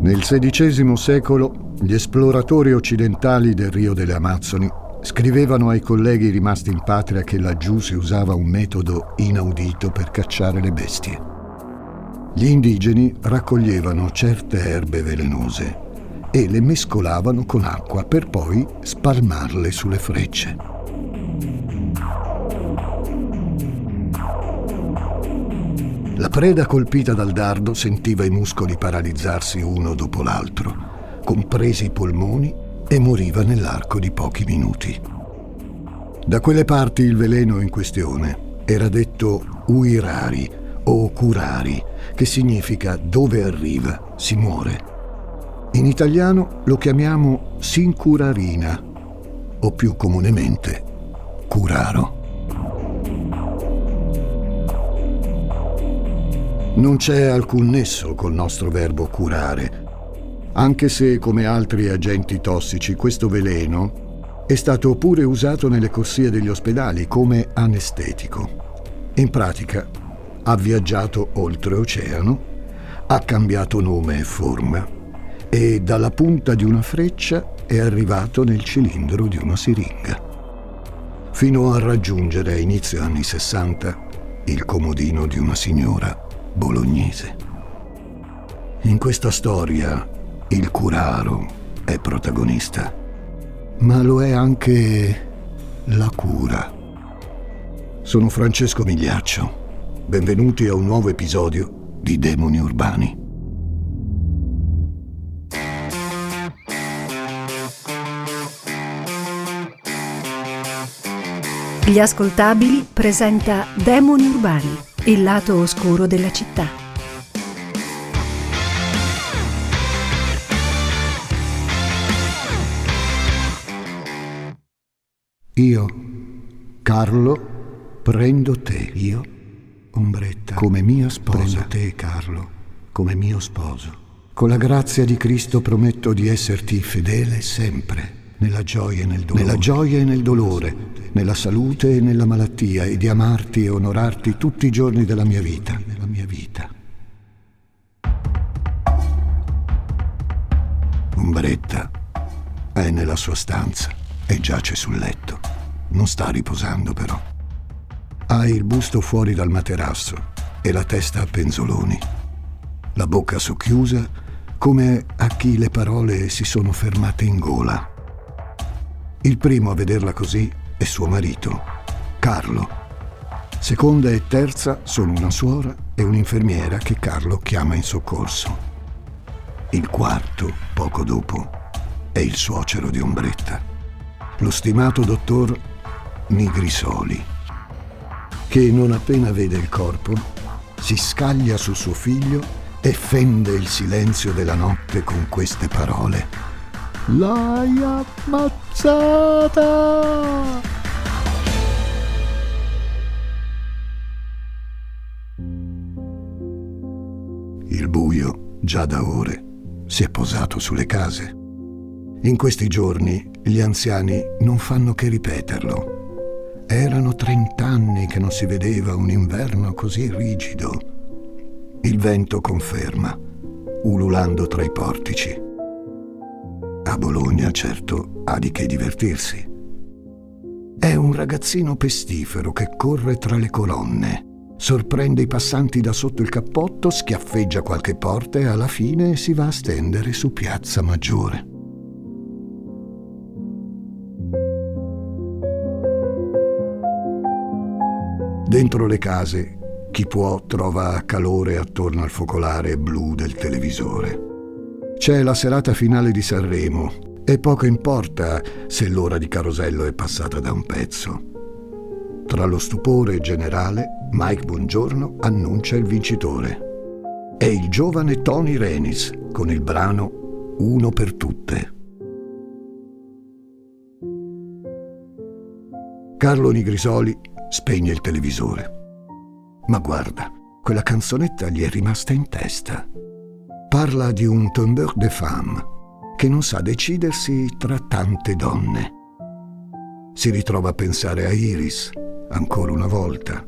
Nel XVI secolo gli esploratori occidentali del Rio delle Amazzoni scrivevano ai colleghi rimasti in patria che laggiù si usava un metodo inaudito per cacciare le bestie. Gli indigeni raccoglievano certe erbe velenose e le mescolavano con acqua per poi spalmarle sulle frecce. La preda colpita dal dardo sentiva i muscoli paralizzarsi uno dopo l'altro, compresi i polmoni, e moriva nell'arco di pochi minuti. Da quelle parti il veleno in questione era detto uirari o curari, che significa dove arriva si muore. In italiano lo chiamiamo sincurarina o più comunemente curaro. Non c'è alcun nesso col nostro verbo curare, anche se, come altri agenti tossici, questo veleno è stato pure usato nelle corsie degli ospedali come anestetico. In pratica ha viaggiato oltreoceano, ha cambiato nome e forma e dalla punta di una freccia è arrivato nel cilindro di una siringa, fino a raggiungere a inizio anni 60 il comodino di una signora bolognese. In questa storia il curaro è protagonista, ma lo è anche la cura. Sono Francesco Migliaccio. Benvenuti a un nuovo episodio di Demoni Urbani. Gli ascoltabili presenta Demoni Urbani il lato oscuro della città. Io, Carlo, prendo te. Io, Ombretta, come mia sposa. Prendo te, Carlo, come mio sposo. Con la grazia di Cristo prometto di esserti fedele sempre nella gioia e nel dolore. Nella gioia e nel dolore, nella salute e nella malattia, e di amarti e onorarti tutti i giorni della mia vita. Nella mia vita. Umbretta è nella sua stanza e giace sul letto. Non sta riposando però. Ha il busto fuori dal materasso e la testa a penzoloni. La bocca socchiusa come a chi le parole si sono fermate in gola. Il primo a vederla così è suo marito, Carlo. Seconda e terza sono una suora e un'infermiera che Carlo chiama in soccorso. Il quarto, poco dopo, è il suocero di Ombretta, lo stimato dottor Nigrisoli, che non appena vede il corpo si scaglia su suo figlio e fende il silenzio della notte con queste parole. L'hai ammazzata! Il buio, già da ore, si è posato sulle case. In questi giorni gli anziani non fanno che ripeterlo. Erano trent'anni che non si vedeva un inverno così rigido. Il vento conferma, ululando tra i portici. A Bologna, certo, ha di che divertirsi. È un ragazzino pestifero che corre tra le colonne, sorprende i passanti da sotto il cappotto, schiaffeggia qualche porta e alla fine si va a stendere su Piazza Maggiore. Dentro le case, chi può trova calore attorno al focolare blu del televisore. C'è la serata finale di Sanremo e poco importa se l'ora di carosello è passata da un pezzo. Tra lo stupore generale, Mike Buongiorno annuncia il vincitore. È il giovane Tony Renis con il brano Uno per tutte. Carlo Nigrisoli spegne il televisore. Ma guarda, quella canzonetta gli è rimasta in testa parla di un tombeur de femme che non sa decidersi tra tante donne. Si ritrova a pensare a Iris, ancora una volta.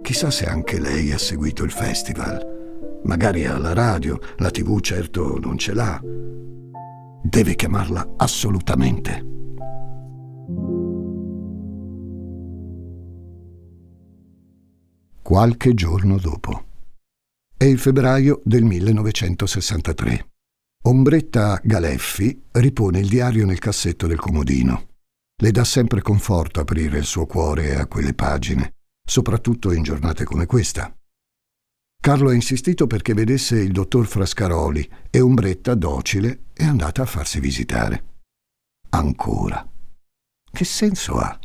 Chissà se anche lei ha seguito il festival. magari alla radio, la tv certo non ce l'ha. Deve chiamarla assolutamente. Qualche giorno dopo. È il febbraio del 1963. Ombretta Galeffi ripone il diario nel cassetto del comodino. Le dà sempre conforto aprire il suo cuore a quelle pagine, soprattutto in giornate come questa. Carlo ha insistito perché vedesse il dottor Frascaroli e Ombretta, docile, è andata a farsi visitare. Ancora. Che senso ha?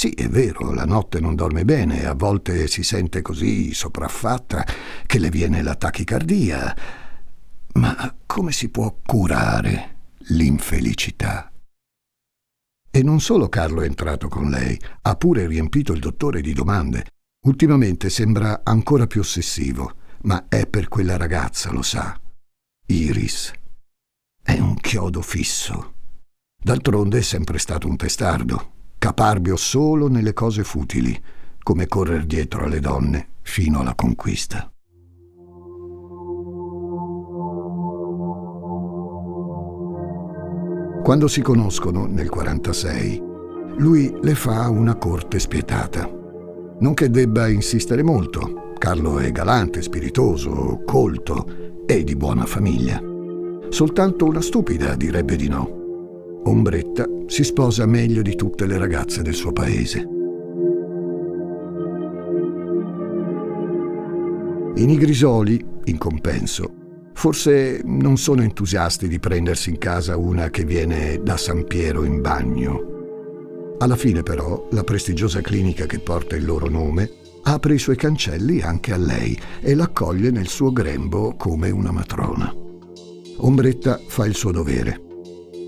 Sì, è vero, la notte non dorme bene, a volte si sente così sopraffatta che le viene la tachicardia. Ma come si può curare l'infelicità? E non solo Carlo è entrato con lei, ha pure riempito il dottore di domande. Ultimamente sembra ancora più ossessivo, ma è per quella ragazza, lo sa. Iris. È un chiodo fisso. D'altronde è sempre stato un testardo, caparbio solo nelle cose futili, come correre dietro alle donne fino alla conquista. Quando si conoscono nel 46, lui le fa una corte spietata. Non che debba insistere molto. Carlo è galante, spiritoso, colto e di buona famiglia. Soltanto una stupida direbbe di no. Ombretta si sposa meglio di tutte le ragazze del suo paese. I nigrisoli, in compenso, Forse non sono entusiasti di prendersi in casa una che viene da San Piero in bagno. Alla fine però la prestigiosa clinica che porta il loro nome apre i suoi cancelli anche a lei e l'accoglie nel suo grembo come una matrona. Ombretta fa il suo dovere.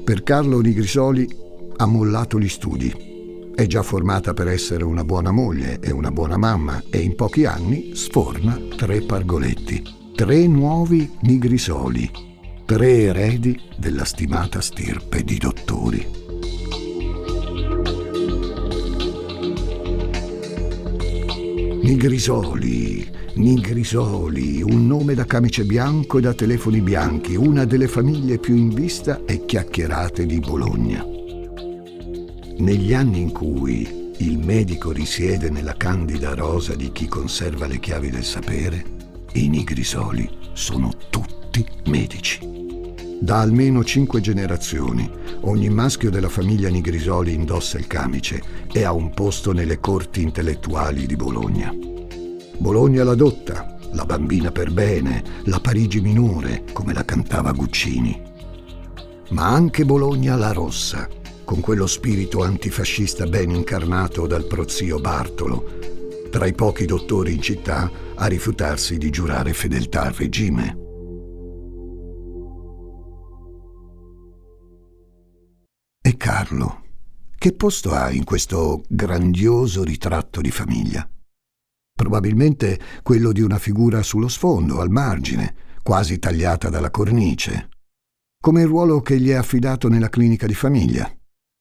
Per Carlo Nigrisoli ha mollato gli studi. È già formata per essere una buona moglie e una buona mamma e in pochi anni sforna tre pargoletti tre nuovi nigrisoli, tre eredi della stimata stirpe di dottori. Nigrisoli, Nigrisoli, un nome da camice bianco e da telefoni bianchi, una delle famiglie più in vista e chiacchierate di Bologna. Negli anni in cui il medico risiede nella candida rosa di chi conserva le chiavi del sapere, i nigrisoli sono tutti medici. Da almeno cinque generazioni ogni maschio della famiglia Nigrisoli indossa il camice e ha un posto nelle corti intellettuali di Bologna. Bologna la dotta, la bambina per bene, la Parigi minore, come la cantava Guccini. Ma anche Bologna la rossa, con quello spirito antifascista ben incarnato dal prozio Bartolo, tra i pochi dottori in città a rifiutarsi di giurare fedeltà al regime. E Carlo? Che posto ha in questo grandioso ritratto di famiglia? Probabilmente quello di una figura sullo sfondo, al margine, quasi tagliata dalla cornice, come il ruolo che gli è affidato nella clinica di famiglia.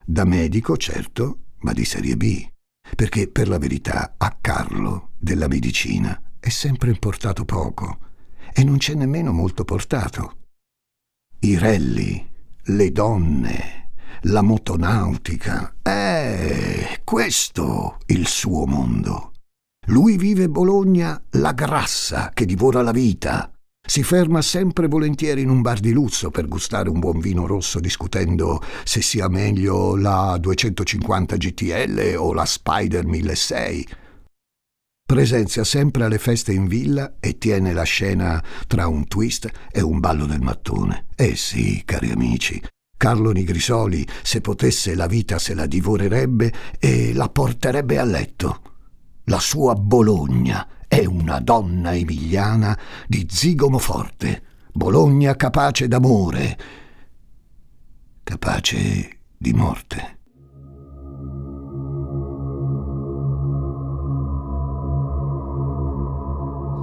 Da medico, certo, ma di serie B, perché per la verità a Carlo della medicina è sempre importato poco e non c'è nemmeno molto portato. I ralli, le donne, la motonautica, è questo il suo mondo. Lui vive Bologna la grassa che divora la vita. Si ferma sempre volentieri in un bar di lusso per gustare un buon vino rosso discutendo se sia meglio la 250 GTL o la Spider 1006 presenzia sempre alle feste in villa e tiene la scena tra un twist e un ballo del mattone. Eh sì, cari amici, Carlo Nigrisoli, se potesse la vita se la divorerebbe e la porterebbe a letto. La sua Bologna è una donna emiliana di zigomo forte, Bologna capace d'amore, capace di morte.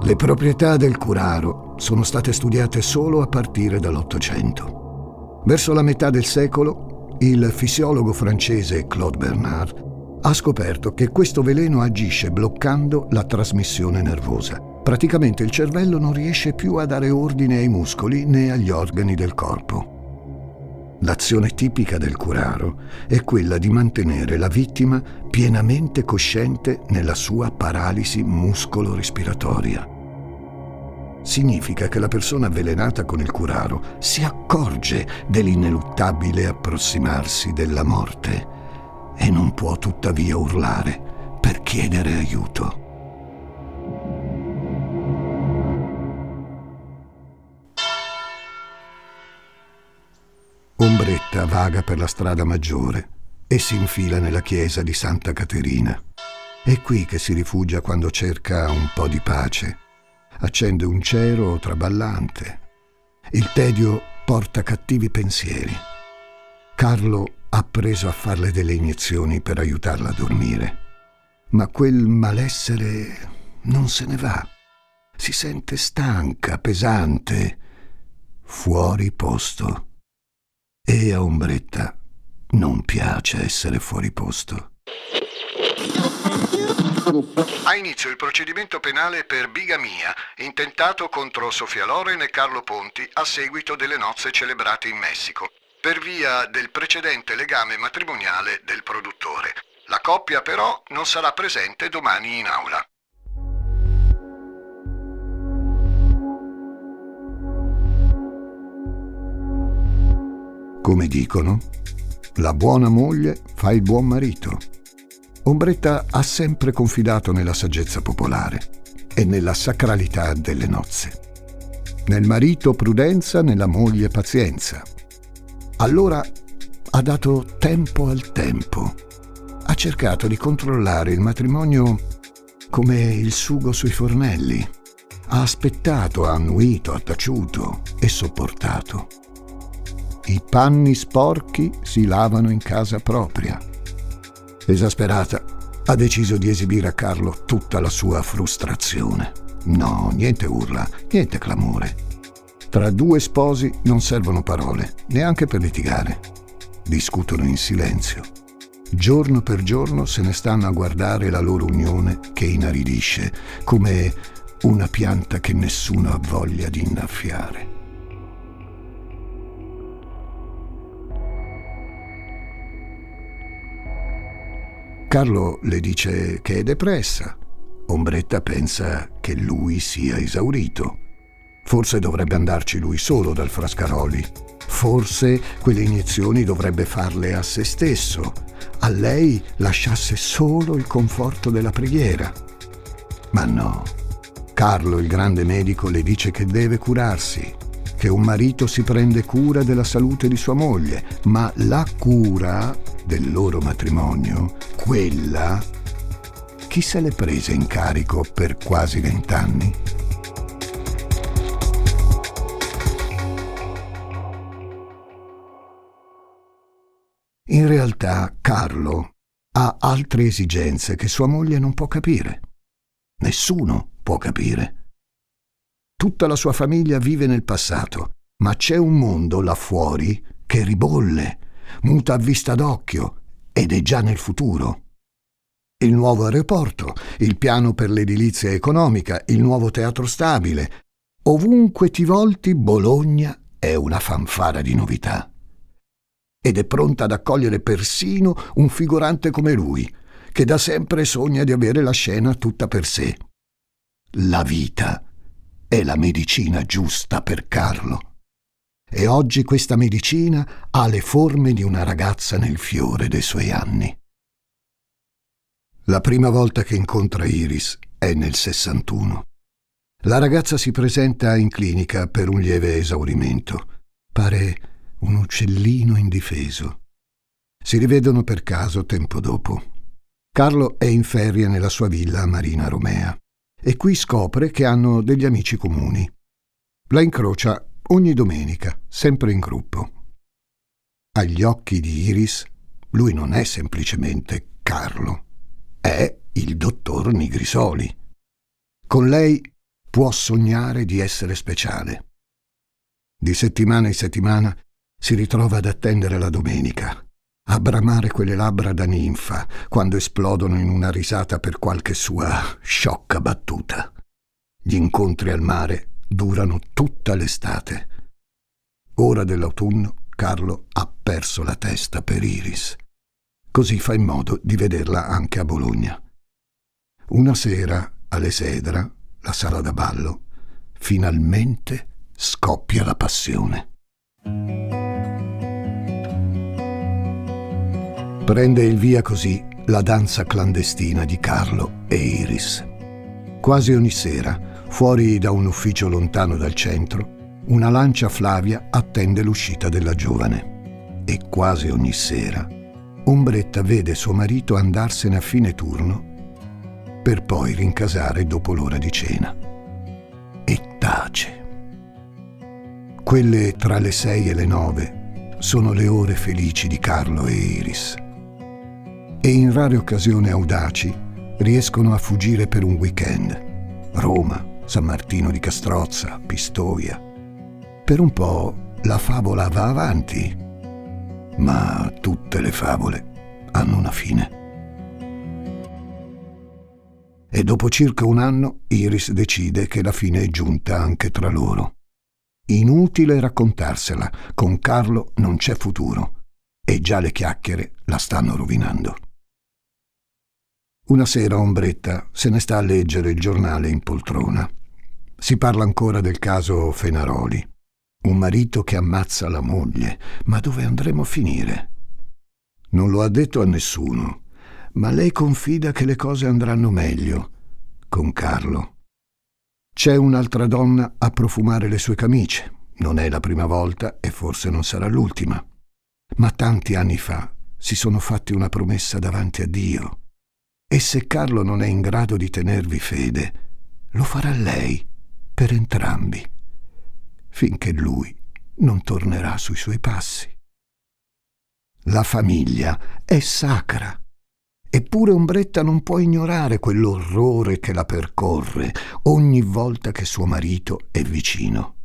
Le proprietà del curaro sono state studiate solo a partire dall'Ottocento. Verso la metà del secolo, il fisiologo francese Claude Bernard ha scoperto che questo veleno agisce bloccando la trasmissione nervosa, Praticamente il cervello non riesce più a dare ordine ai muscoli né agli organi del corpo. L'azione tipica del curaro è quella di mantenere la vittima pienamente cosciente nella sua paralisi muscolo-respiratoria. Significa che la persona avvelenata con il curaro si accorge dell'ineluttabile approssimarsi della morte e non può tuttavia urlare per chiedere aiuto. Ombretta vaga per la strada maggiore e si infila nella chiesa di Santa Caterina. È qui che si rifugia quando cerca un po' di pace. Accende un cero traballante. Il tedio porta cattivi pensieri. Carlo ha preso a farle delle iniezioni per aiutarla a dormire. Ma quel malessere non se ne va. Si sente stanca, pesante, fuori posto. E a Ombretta non piace essere fuori posto. Ha inizio il procedimento penale per bigamia, intentato contro Sofia Loren e Carlo Ponti a seguito delle nozze celebrate in Messico, per via del precedente legame matrimoniale del produttore. La coppia però non sarà presente domani in aula. Come dicono, la buona moglie fa il buon marito. Ombretta ha sempre confidato nella saggezza popolare e nella sacralità delle nozze. Nel marito prudenza, nella moglie pazienza. Allora ha dato tempo al tempo. Ha cercato di controllare il matrimonio come il sugo sui fornelli. Ha aspettato, ha annuito, ha taciuto e sopportato. I panni sporchi si lavano in casa propria. Esasperata, ha deciso di esibire a Carlo tutta la sua frustrazione. No, niente urla, niente clamore. Tra due sposi non servono parole, neanche per litigare. Discutono in silenzio. Giorno per giorno se ne stanno a guardare la loro unione che inaridisce, come una pianta che nessuno ha voglia di innaffiare. Carlo le dice che è depressa. Ombretta pensa che lui sia esaurito. Forse dovrebbe andarci lui solo dal Frascaroli. Forse quelle iniezioni dovrebbe farle a se stesso. A lei lasciasse solo il conforto della preghiera. Ma no. Carlo, il grande medico, le dice che deve curarsi, che un marito si prende cura della salute di sua moglie, ma la cura del loro matrimonio, quella, chi se l'è presa in carico per quasi vent'anni? In realtà Carlo ha altre esigenze che sua moglie non può capire. Nessuno può capire. Tutta la sua famiglia vive nel passato, ma c'è un mondo là fuori che ribolle muta a vista d'occhio ed è già nel futuro. Il nuovo aeroporto, il piano per l'edilizia economica, il nuovo teatro stabile. Ovunque ti volti, Bologna è una fanfara di novità. Ed è pronta ad accogliere persino un figurante come lui, che da sempre sogna di avere la scena tutta per sé. La vita è la medicina giusta per Carlo e oggi questa medicina ha le forme di una ragazza nel fiore dei suoi anni. La prima volta che incontra Iris è nel 61. La ragazza si presenta in clinica per un lieve esaurimento. Pare un uccellino indifeso. Si rivedono per caso tempo dopo. Carlo è in ferie nella sua villa a Marina Romea e qui scopre che hanno degli amici comuni. La incrocia ogni domenica, sempre in gruppo. Agli occhi di Iris, lui non è semplicemente Carlo, è il dottor Nigrisoli. Con lei può sognare di essere speciale. Di settimana in settimana si ritrova ad attendere la domenica, a bramare quelle labbra da ninfa quando esplodono in una risata per qualche sua sciocca battuta. Gli incontri al mare durano tutta l'estate. Ora dell'autunno Carlo ha perso la testa per Iris. Così fa in modo di vederla anche a Bologna. Una sera, all'Esedra, la sala da ballo, finalmente scoppia la passione. Prende il via così la danza clandestina di Carlo e Iris. Quasi ogni sera, fuori da un ufficio lontano dal centro, una lancia Flavia attende l'uscita della giovane. E quasi ogni sera, Ombretta vede suo marito andarsene a fine turno per poi rincasare dopo l'ora di cena. E tace. Quelle tra le sei e le nove sono le ore felici di Carlo e Iris. E in rare occasioni audaci riescono a fuggire per un weekend. Roma, San Martino di Castrozza, Pistoia. Per un po' la favola va avanti, ma tutte le favole hanno una fine. E dopo circa un anno Iris decide che la fine è giunta anche tra loro. Inutile raccontarsela, con Carlo non c'è futuro e già le chiacchiere la stanno rovinando. Una sera Ombretta se ne sta a leggere il giornale in poltrona. Si parla ancora del caso Fenaroli. Un marito che ammazza la moglie. Ma dove andremo a finire? Non lo ha detto a nessuno, ma lei confida che le cose andranno meglio con Carlo. C'è un'altra donna a profumare le sue camicie. Non è la prima volta e forse non sarà l'ultima. Ma tanti anni fa si sono fatti una promessa davanti a Dio. E se Carlo non è in grado di tenervi fede, lo farà lei per entrambi, finché lui non tornerà sui suoi passi. La famiglia è sacra Eppure Ombretta non può ignorare quell'orrore che la percorre ogni volta che suo marito è vicino.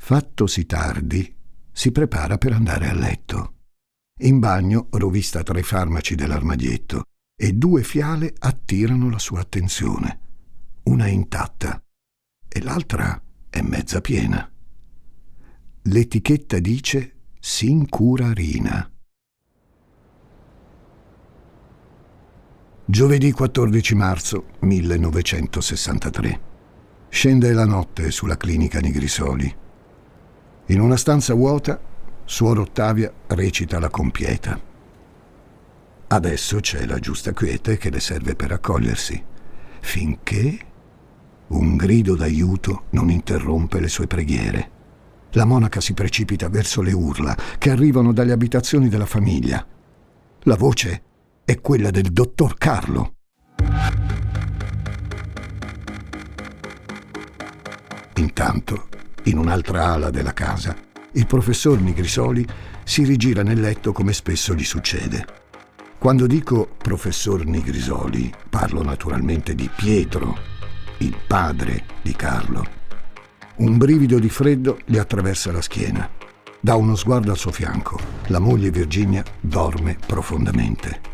Fattosi tardi, si prepara per andare a letto. In bagno rovista tra i farmaci dell'armadietto e due fiale attirano la sua attenzione. Una è intatta e l'altra è mezza piena. L'etichetta dice Sincurarina. Giovedì 14 marzo 1963. Scende la notte sulla clinica Nigrisoli. In una stanza vuota, suor Ottavia recita la compieta. Adesso c'è la giusta quiete che le serve per accogliersi, finché un grido d'aiuto non interrompe le sue preghiere. La monaca si precipita verso le urla che arrivano dalle abitazioni della famiglia. La voce è quella del dottor Carlo. Intanto, in un'altra ala della casa, il professor Nigrisoli si rigira nel letto come spesso gli succede. Quando dico professor Nigrisoli, parlo naturalmente di Pietro, il padre di Carlo. Un brivido di freddo gli attraversa la schiena. Dà uno sguardo al suo fianco. La moglie Virginia dorme profondamente.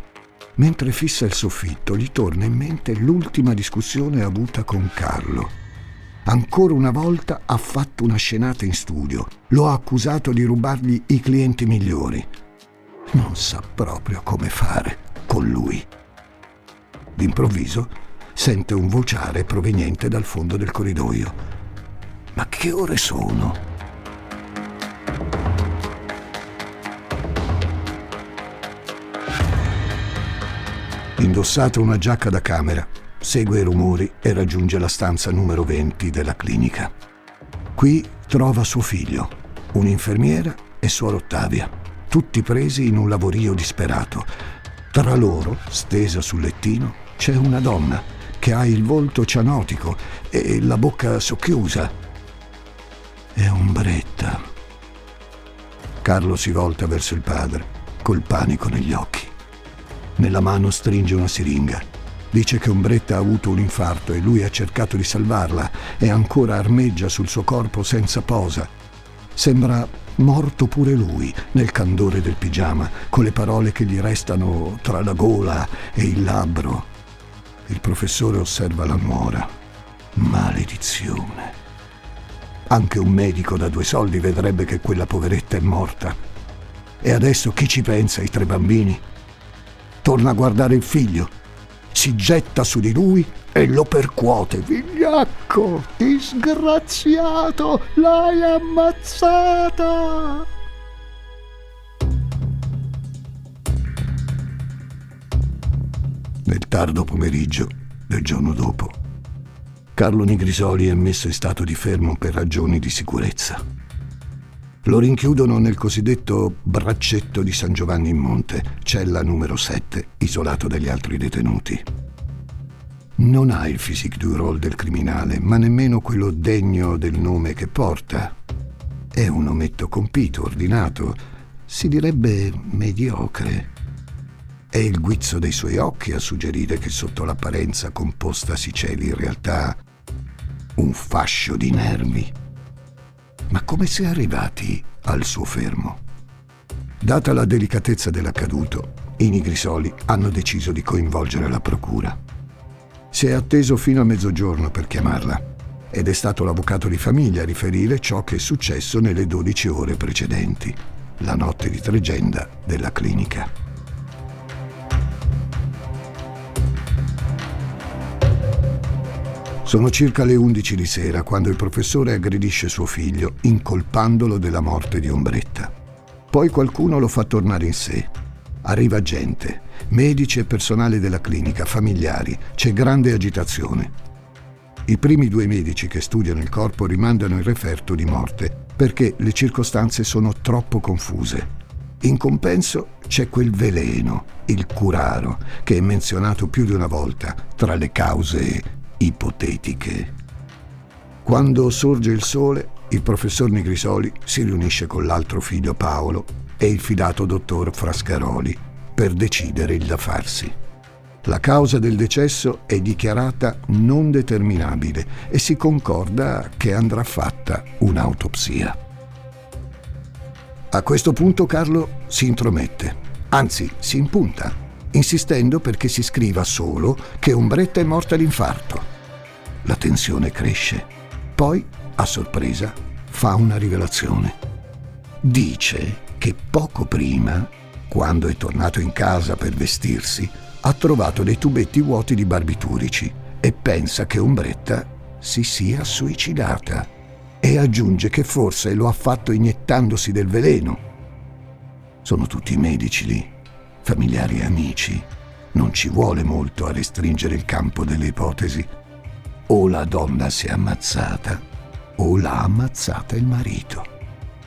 Mentre fissa il soffitto, gli torna in mente l'ultima discussione avuta con Carlo. Ancora una volta ha fatto una scenata in studio. Lo ha accusato di rubargli i clienti migliori. Non sa proprio come fare con lui. D'improvviso sente un vociare proveniente dal fondo del corridoio. Ma che ore sono? Indossata una giacca da camera, segue i rumori e raggiunge la stanza numero 20 della clinica. Qui trova suo figlio, un'infermiera e suor Ottavia, tutti presi in un lavorio disperato. Tra loro, stesa sul lettino, c'è una donna che ha il volto cianotico e la bocca socchiusa. È ombretta. Carlo si volta verso il padre, col panico negli occhi. Nella mano stringe una siringa. Dice che Ombretta ha avuto un infarto e lui ha cercato di salvarla e ancora armeggia sul suo corpo senza posa. Sembra morto pure lui nel candore del pigiama, con le parole che gli restano tra la gola e il labbro. Il professore osserva la nuora. Maledizione. Anche un medico da due soldi vedrebbe che quella poveretta è morta. E adesso chi ci pensa ai tre bambini? Torna a guardare il figlio, si getta su di lui e lo percuote. Vigliacco, disgraziato, l'hai ammazzata! Nel tardo pomeriggio del giorno dopo, Carlo Nigrisoli è messo in stato di fermo per ragioni di sicurezza. Lo rinchiudono nel cosiddetto braccetto di San Giovanni in Monte, cella numero 7, isolato dagli altri detenuti. Non ha il physique du rôle del criminale, ma nemmeno quello degno del nome che porta. È un ometto compito, ordinato, si direbbe mediocre. È il guizzo dei suoi occhi a suggerire che sotto l'apparenza composta si celi in realtà un fascio di nervi. Ma come si è arrivati al suo fermo? Data la delicatezza dell'accaduto, i nigrisoli hanno deciso di coinvolgere la procura. Si è atteso fino a mezzogiorno per chiamarla ed è stato l'avvocato di famiglia a riferire ciò che è successo nelle 12 ore precedenti, la notte di tregenda della clinica. Sono circa le 11 di sera quando il professore aggredisce suo figlio, incolpandolo della morte di Ombretta. Poi qualcuno lo fa tornare in sé. Arriva gente, medici e personale della clinica, familiari, c'è grande agitazione. I primi due medici che studiano il corpo rimandano il referto di morte perché le circostanze sono troppo confuse. In compenso c'è quel veleno, il curaro, che è menzionato più di una volta tra le cause ipotetiche. Quando sorge il sole, il professor Nigrisoli si riunisce con l'altro figlio Paolo e il fidato dottor Frascaroli per decidere il da farsi. La causa del decesso è dichiarata non determinabile e si concorda che andrà fatta un'autopsia. A questo punto Carlo si intromette, anzi si impunta, insistendo perché si scriva solo che Ombretta è morta d'infarto. La tensione cresce. Poi, a sorpresa, fa una rivelazione. Dice che poco prima, quando è tornato in casa per vestirsi, ha trovato dei tubetti vuoti di barbiturici e pensa che Ombretta si sia suicidata. E aggiunge che forse lo ha fatto iniettandosi del veleno. Sono tutti medici lì, familiari e amici. Non ci vuole molto a restringere il campo delle ipotesi o la donna si è ammazzata o l'ha ammazzata il marito.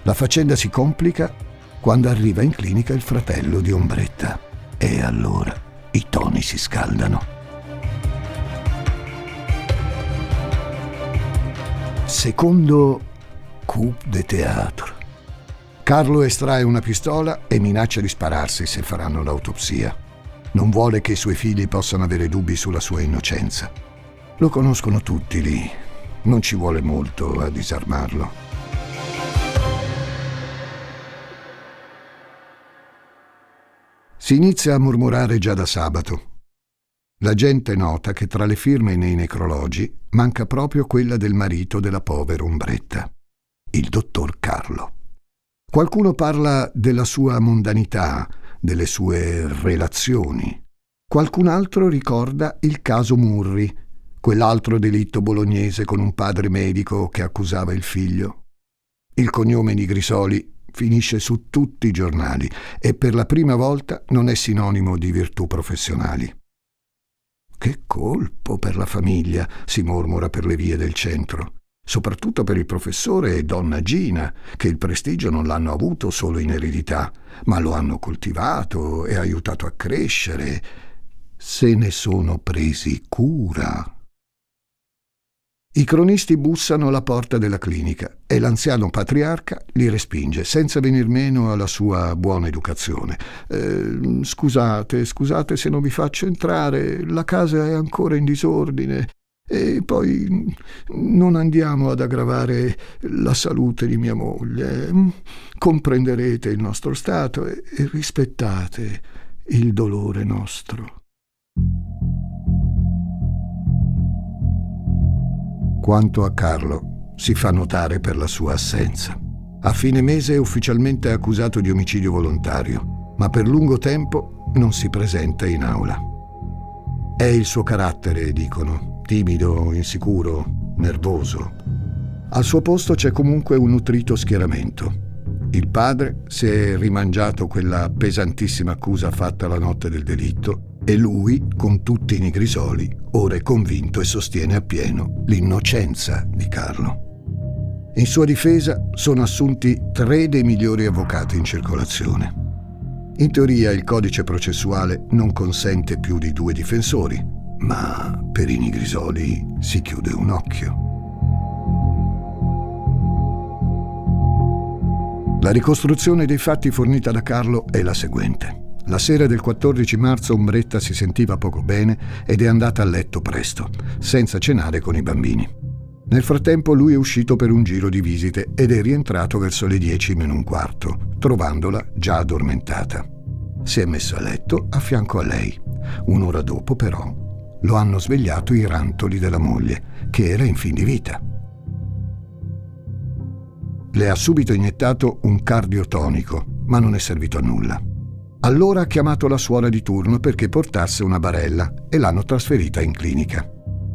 La faccenda si complica quando arriva in clinica il fratello di Ombretta e allora i toni si scaldano. Secondo coup de théâtre. Carlo estrae una pistola e minaccia di spararsi se faranno l'autopsia. Non vuole che i suoi figli possano avere dubbi sulla sua innocenza. Lo conoscono tutti lì. Non ci vuole molto a disarmarlo. Si inizia a mormorare già da sabato. La gente nota che tra le firme nei necrologi manca proprio quella del marito della povera ombretta, il dottor Carlo. Qualcuno parla della sua mondanità, delle sue relazioni. Qualcun altro ricorda il caso Murri, quell'altro delitto bolognese con un padre medico che accusava il figlio. Il cognome di Grisoli finisce su tutti i giornali e per la prima volta non è sinonimo di virtù professionali. Che colpo per la famiglia, si mormora per le vie del centro, soprattutto per il professore e donna Gina, che il prestigio non l'hanno avuto solo in eredità, ma lo hanno coltivato e aiutato a crescere. Se ne sono presi cura. I cronisti bussano alla porta della clinica e l'anziano patriarca li respinge senza venir meno alla sua buona educazione. Eh, scusate, scusate se non vi faccio entrare, la casa è ancora in disordine e poi non andiamo ad aggravare la salute di mia moglie. Comprenderete il nostro stato e, e rispettate il dolore nostro. Quanto a Carlo, si fa notare per la sua assenza. A fine mese è ufficialmente accusato di omicidio volontario, ma per lungo tempo non si presenta in aula. È il suo carattere, dicono, timido, insicuro, nervoso. Al suo posto c'è comunque un nutrito schieramento. Il padre si è rimangiato quella pesantissima accusa fatta la notte del delitto e lui, con tutti i nigrisoli, ora è convinto e sostiene appieno l'innocenza di Carlo. In sua difesa sono assunti tre dei migliori avvocati in circolazione. In teoria il codice processuale non consente più di due difensori, ma per i nigrisoli si chiude un occhio. La ricostruzione dei fatti fornita da Carlo è la seguente. La sera del 14 marzo Ombretta si sentiva poco bene ed è andata a letto presto, senza cenare con i bambini. Nel frattempo lui è uscito per un giro di visite ed è rientrato verso le 10 meno un quarto, trovandola già addormentata. Si è messo a letto a fianco a lei. Un'ora dopo, però, lo hanno svegliato i rantoli della moglie, che era in fin di vita. Le ha subito iniettato un cardiotonico, ma non è servito a nulla. Allora ha chiamato la suora di turno perché portasse una barella e l'hanno trasferita in clinica.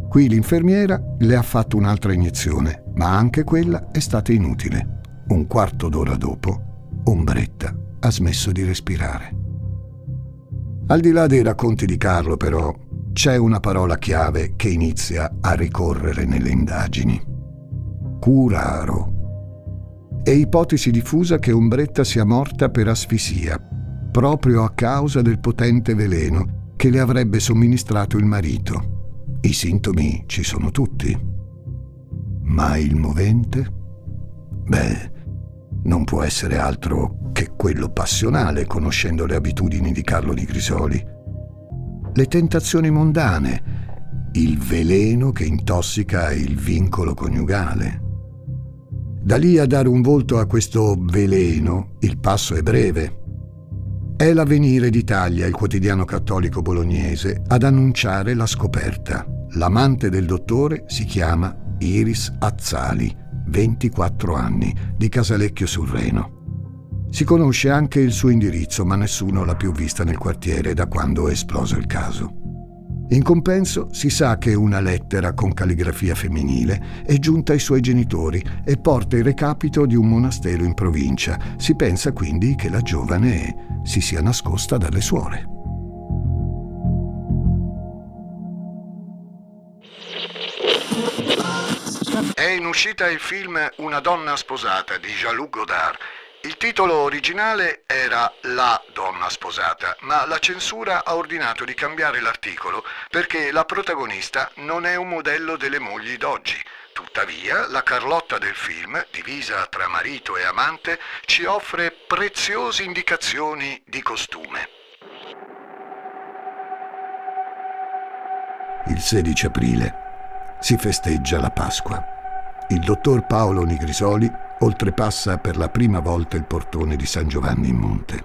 Qui l'infermiera le ha fatto un'altra iniezione, ma anche quella è stata inutile. Un quarto d'ora dopo, Ombretta ha smesso di respirare. Al di là dei racconti di Carlo, però, c'è una parola chiave che inizia a ricorrere nelle indagini. Curaro è ipotesi diffusa che Ombretta sia morta per asfisia, proprio a causa del potente veleno che le avrebbe somministrato il marito. I sintomi ci sono tutti. Ma il movente? Beh, non può essere altro che quello passionale, conoscendo le abitudini di Carlo di Grisoli. Le tentazioni mondane, il veleno che intossica il vincolo coniugale. Da lì a dare un volto a questo veleno, il passo è breve. È l'Avvenire d'Italia, il quotidiano cattolico bolognese, ad annunciare la scoperta. L'amante del dottore si chiama Iris Azzali, 24 anni, di Casalecchio sul Reno. Si conosce anche il suo indirizzo, ma nessuno l'ha più vista nel quartiere da quando è esploso il caso. In compenso si sa che una lettera con calligrafia femminile è giunta ai suoi genitori e porta il recapito di un monastero in provincia. Si pensa quindi che la giovane si sia nascosta dalle suore. È in uscita il film Una donna sposata di Jean-Luc Godard il titolo originale era La donna sposata, ma la censura ha ordinato di cambiare l'articolo perché la protagonista non è un modello delle mogli d'oggi. Tuttavia, la Carlotta del film, divisa tra marito e amante, ci offre preziose indicazioni di costume. Il 16 aprile si festeggia la Pasqua. Il dottor Paolo Nigrisoli oltrepassa per la prima volta il portone di San Giovanni in Monte.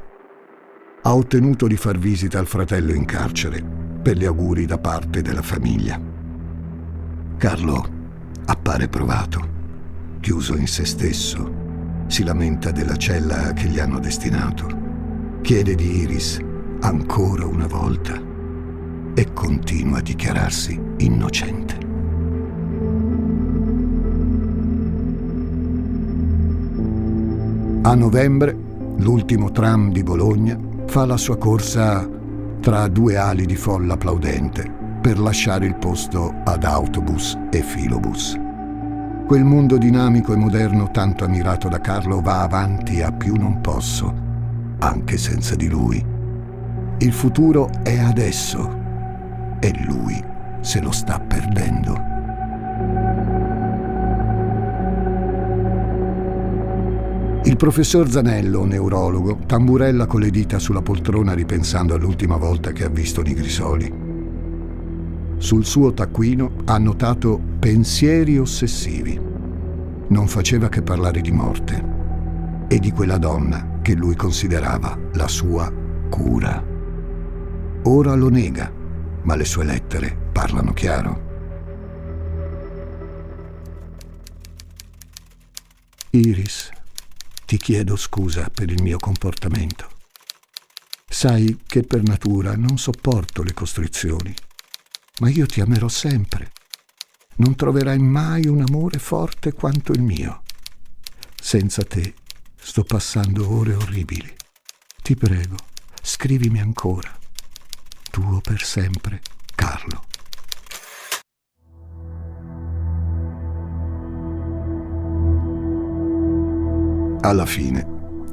Ha ottenuto di far visita al fratello in carcere per gli auguri da parte della famiglia. Carlo appare provato, chiuso in se stesso, si lamenta della cella che gli hanno destinato, chiede di Iris ancora una volta e continua a dichiararsi innocente. A novembre, l'ultimo tram di Bologna fa la sua corsa tra due ali di folla applaudente per lasciare il posto ad autobus e filobus. Quel mondo dinamico e moderno tanto ammirato da Carlo va avanti a più non posso, anche senza di lui. Il futuro è adesso e lui se lo sta perdendo. Il professor Zanello, neurologo, tamburella con le dita sulla poltrona ripensando all'ultima volta che ha visto Nigrisoli. Sul suo taccuino ha notato pensieri ossessivi. Non faceva che parlare di morte e di quella donna che lui considerava la sua cura. Ora lo nega, ma le sue lettere parlano chiaro. Iris, ti chiedo scusa per il mio comportamento. Sai che per natura non sopporto le costrizioni, ma io ti amerò sempre. Non troverai mai un amore forte quanto il mio. Senza te sto passando ore orribili. Ti prego, scrivimi ancora. Tuo per sempre, Carlo. Alla fine,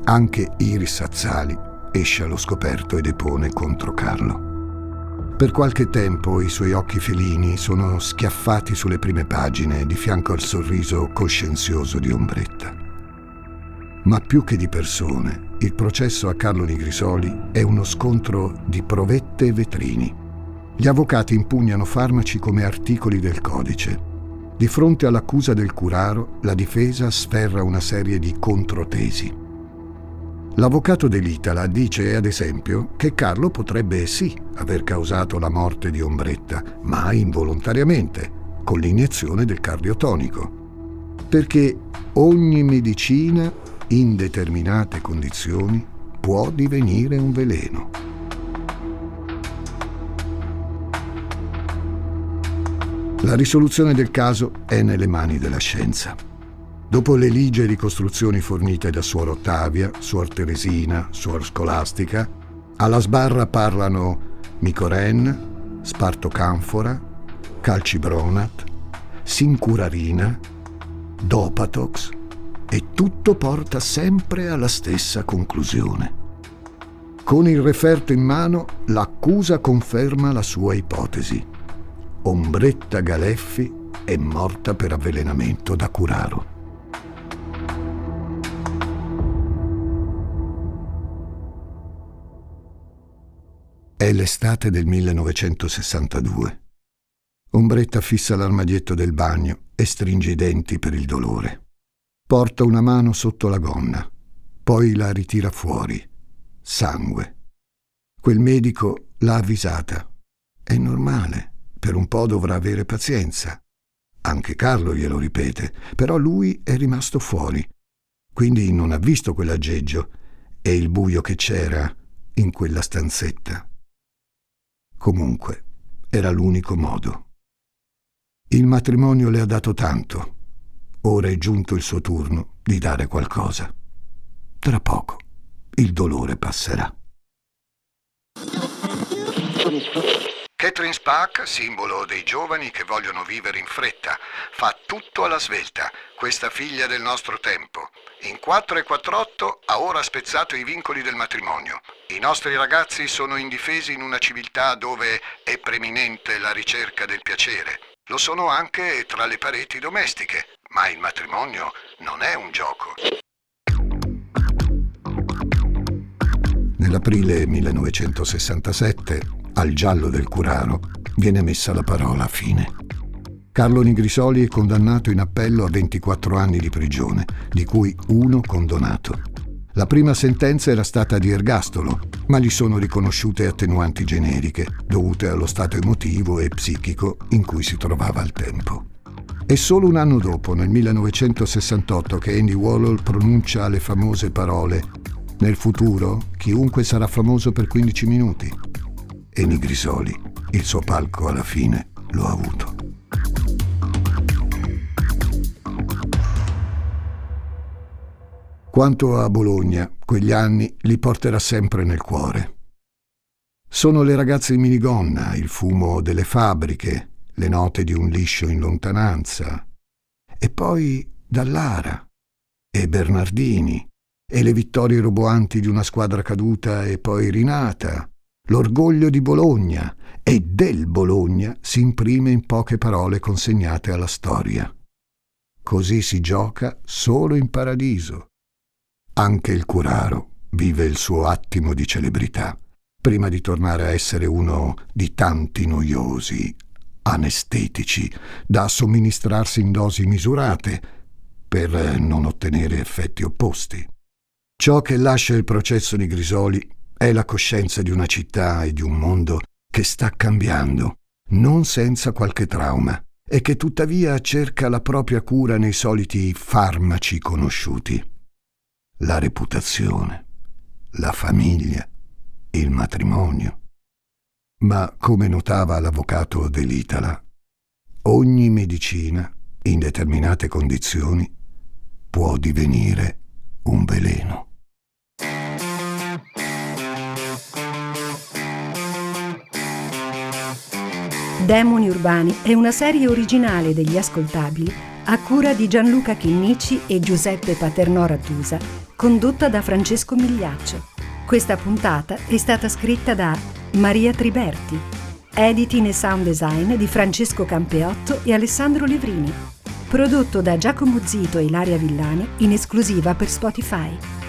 anche Iris Azzali esce allo scoperto e depone contro Carlo. Per qualche tempo i suoi occhi felini sono schiaffati sulle prime pagine di fianco al sorriso coscienzioso di Ombretta. Ma più che di persone, il processo a Carlo Nigrisoli è uno scontro di provette e vetrini. Gli avvocati impugnano farmaci come articoli del codice di fronte all'accusa del curaro, la difesa sferra una serie di controtesi. L'avvocato dell'Itala dice, ad esempio, che Carlo potrebbe sì aver causato la morte di Ombretta, ma involontariamente, con l'iniezione del cardiotonico. Perché ogni medicina, in determinate condizioni, può divenire un veleno. La risoluzione del caso è nelle mani della scienza. Dopo le ligie ricostruzioni fornite da Suor Ottavia, Suor Teresina, Suor Scolastica, alla sbarra parlano Micoren, Spartocanfora, Calcibronat, Sincurarina, Dopatox e tutto porta sempre alla stessa conclusione. Con il referto in mano, l'accusa conferma la sua ipotesi. Ombretta Galeffi è morta per avvelenamento da Curaro. È l'estate del 1962. Ombretta fissa l'armadietto del bagno e stringe i denti per il dolore. Porta una mano sotto la gonna, poi la ritira fuori. Sangue. Quel medico l'ha avvisata. È normale. Per un po' dovrà avere pazienza. Anche Carlo glielo ripete, però lui è rimasto fuori. Quindi non ha visto quell'aggeggio e il buio che c'era in quella stanzetta. Comunque, era l'unico modo. Il matrimonio le ha dato tanto. Ora è giunto il suo turno di dare qualcosa. Tra poco il dolore passerà. Catherine Spack, simbolo dei giovani che vogliono vivere in fretta, fa tutto alla svelta, questa figlia del nostro tempo. In 4 e 48 ha ora spezzato i vincoli del matrimonio. I nostri ragazzi sono indifesi in una civiltà dove è preminente la ricerca del piacere. Lo sono anche tra le pareti domestiche, ma il matrimonio non è un gioco. Nell'aprile 1967 al giallo del curaro viene messa la parola fine. Carlo Nigrisoli è condannato in appello a 24 anni di prigione, di cui uno condonato. La prima sentenza era stata di ergastolo, ma gli sono riconosciute attenuanti generiche, dovute allo stato emotivo e psichico in cui si trovava al tempo. È solo un anno dopo, nel 1968, che Andy Warhol pronuncia le famose parole Nel futuro chiunque sarà famoso per 15 minuti e Nigrisoli il suo palco alla fine lo ha avuto. Quanto a Bologna, quegli anni li porterà sempre nel cuore. Sono le ragazze in minigonna, il fumo delle fabbriche, le note di un liscio in lontananza, e poi Dallara e Bernardini, e le vittorie roboanti di una squadra caduta e poi rinata, L'orgoglio di Bologna e del Bologna si imprime in poche parole consegnate alla storia. Così si gioca solo in paradiso. Anche il curaro vive il suo attimo di celebrità, prima di tornare a essere uno di tanti noiosi, anestetici, da somministrarsi in dosi misurate per non ottenere effetti opposti. Ciò che lascia il processo di Grisoli è la coscienza di una città e di un mondo che sta cambiando, non senza qualche trauma, e che tuttavia cerca la propria cura nei soliti farmaci conosciuti. La reputazione, la famiglia, il matrimonio. Ma, come notava l'avvocato dell'Itala, ogni medicina, in determinate condizioni, può divenire un veleno. Demoni Urbani è una serie originale degli ascoltabili a cura di Gianluca Chinnici e Giuseppe Paternò Rattusa, condotta da Francesco Migliaccio. Questa puntata è stata scritta da Maria Triberti, editing e sound design di Francesco Campeotto e Alessandro Levrini, prodotto da Giacomo Zito e Ilaria Villani in esclusiva per Spotify.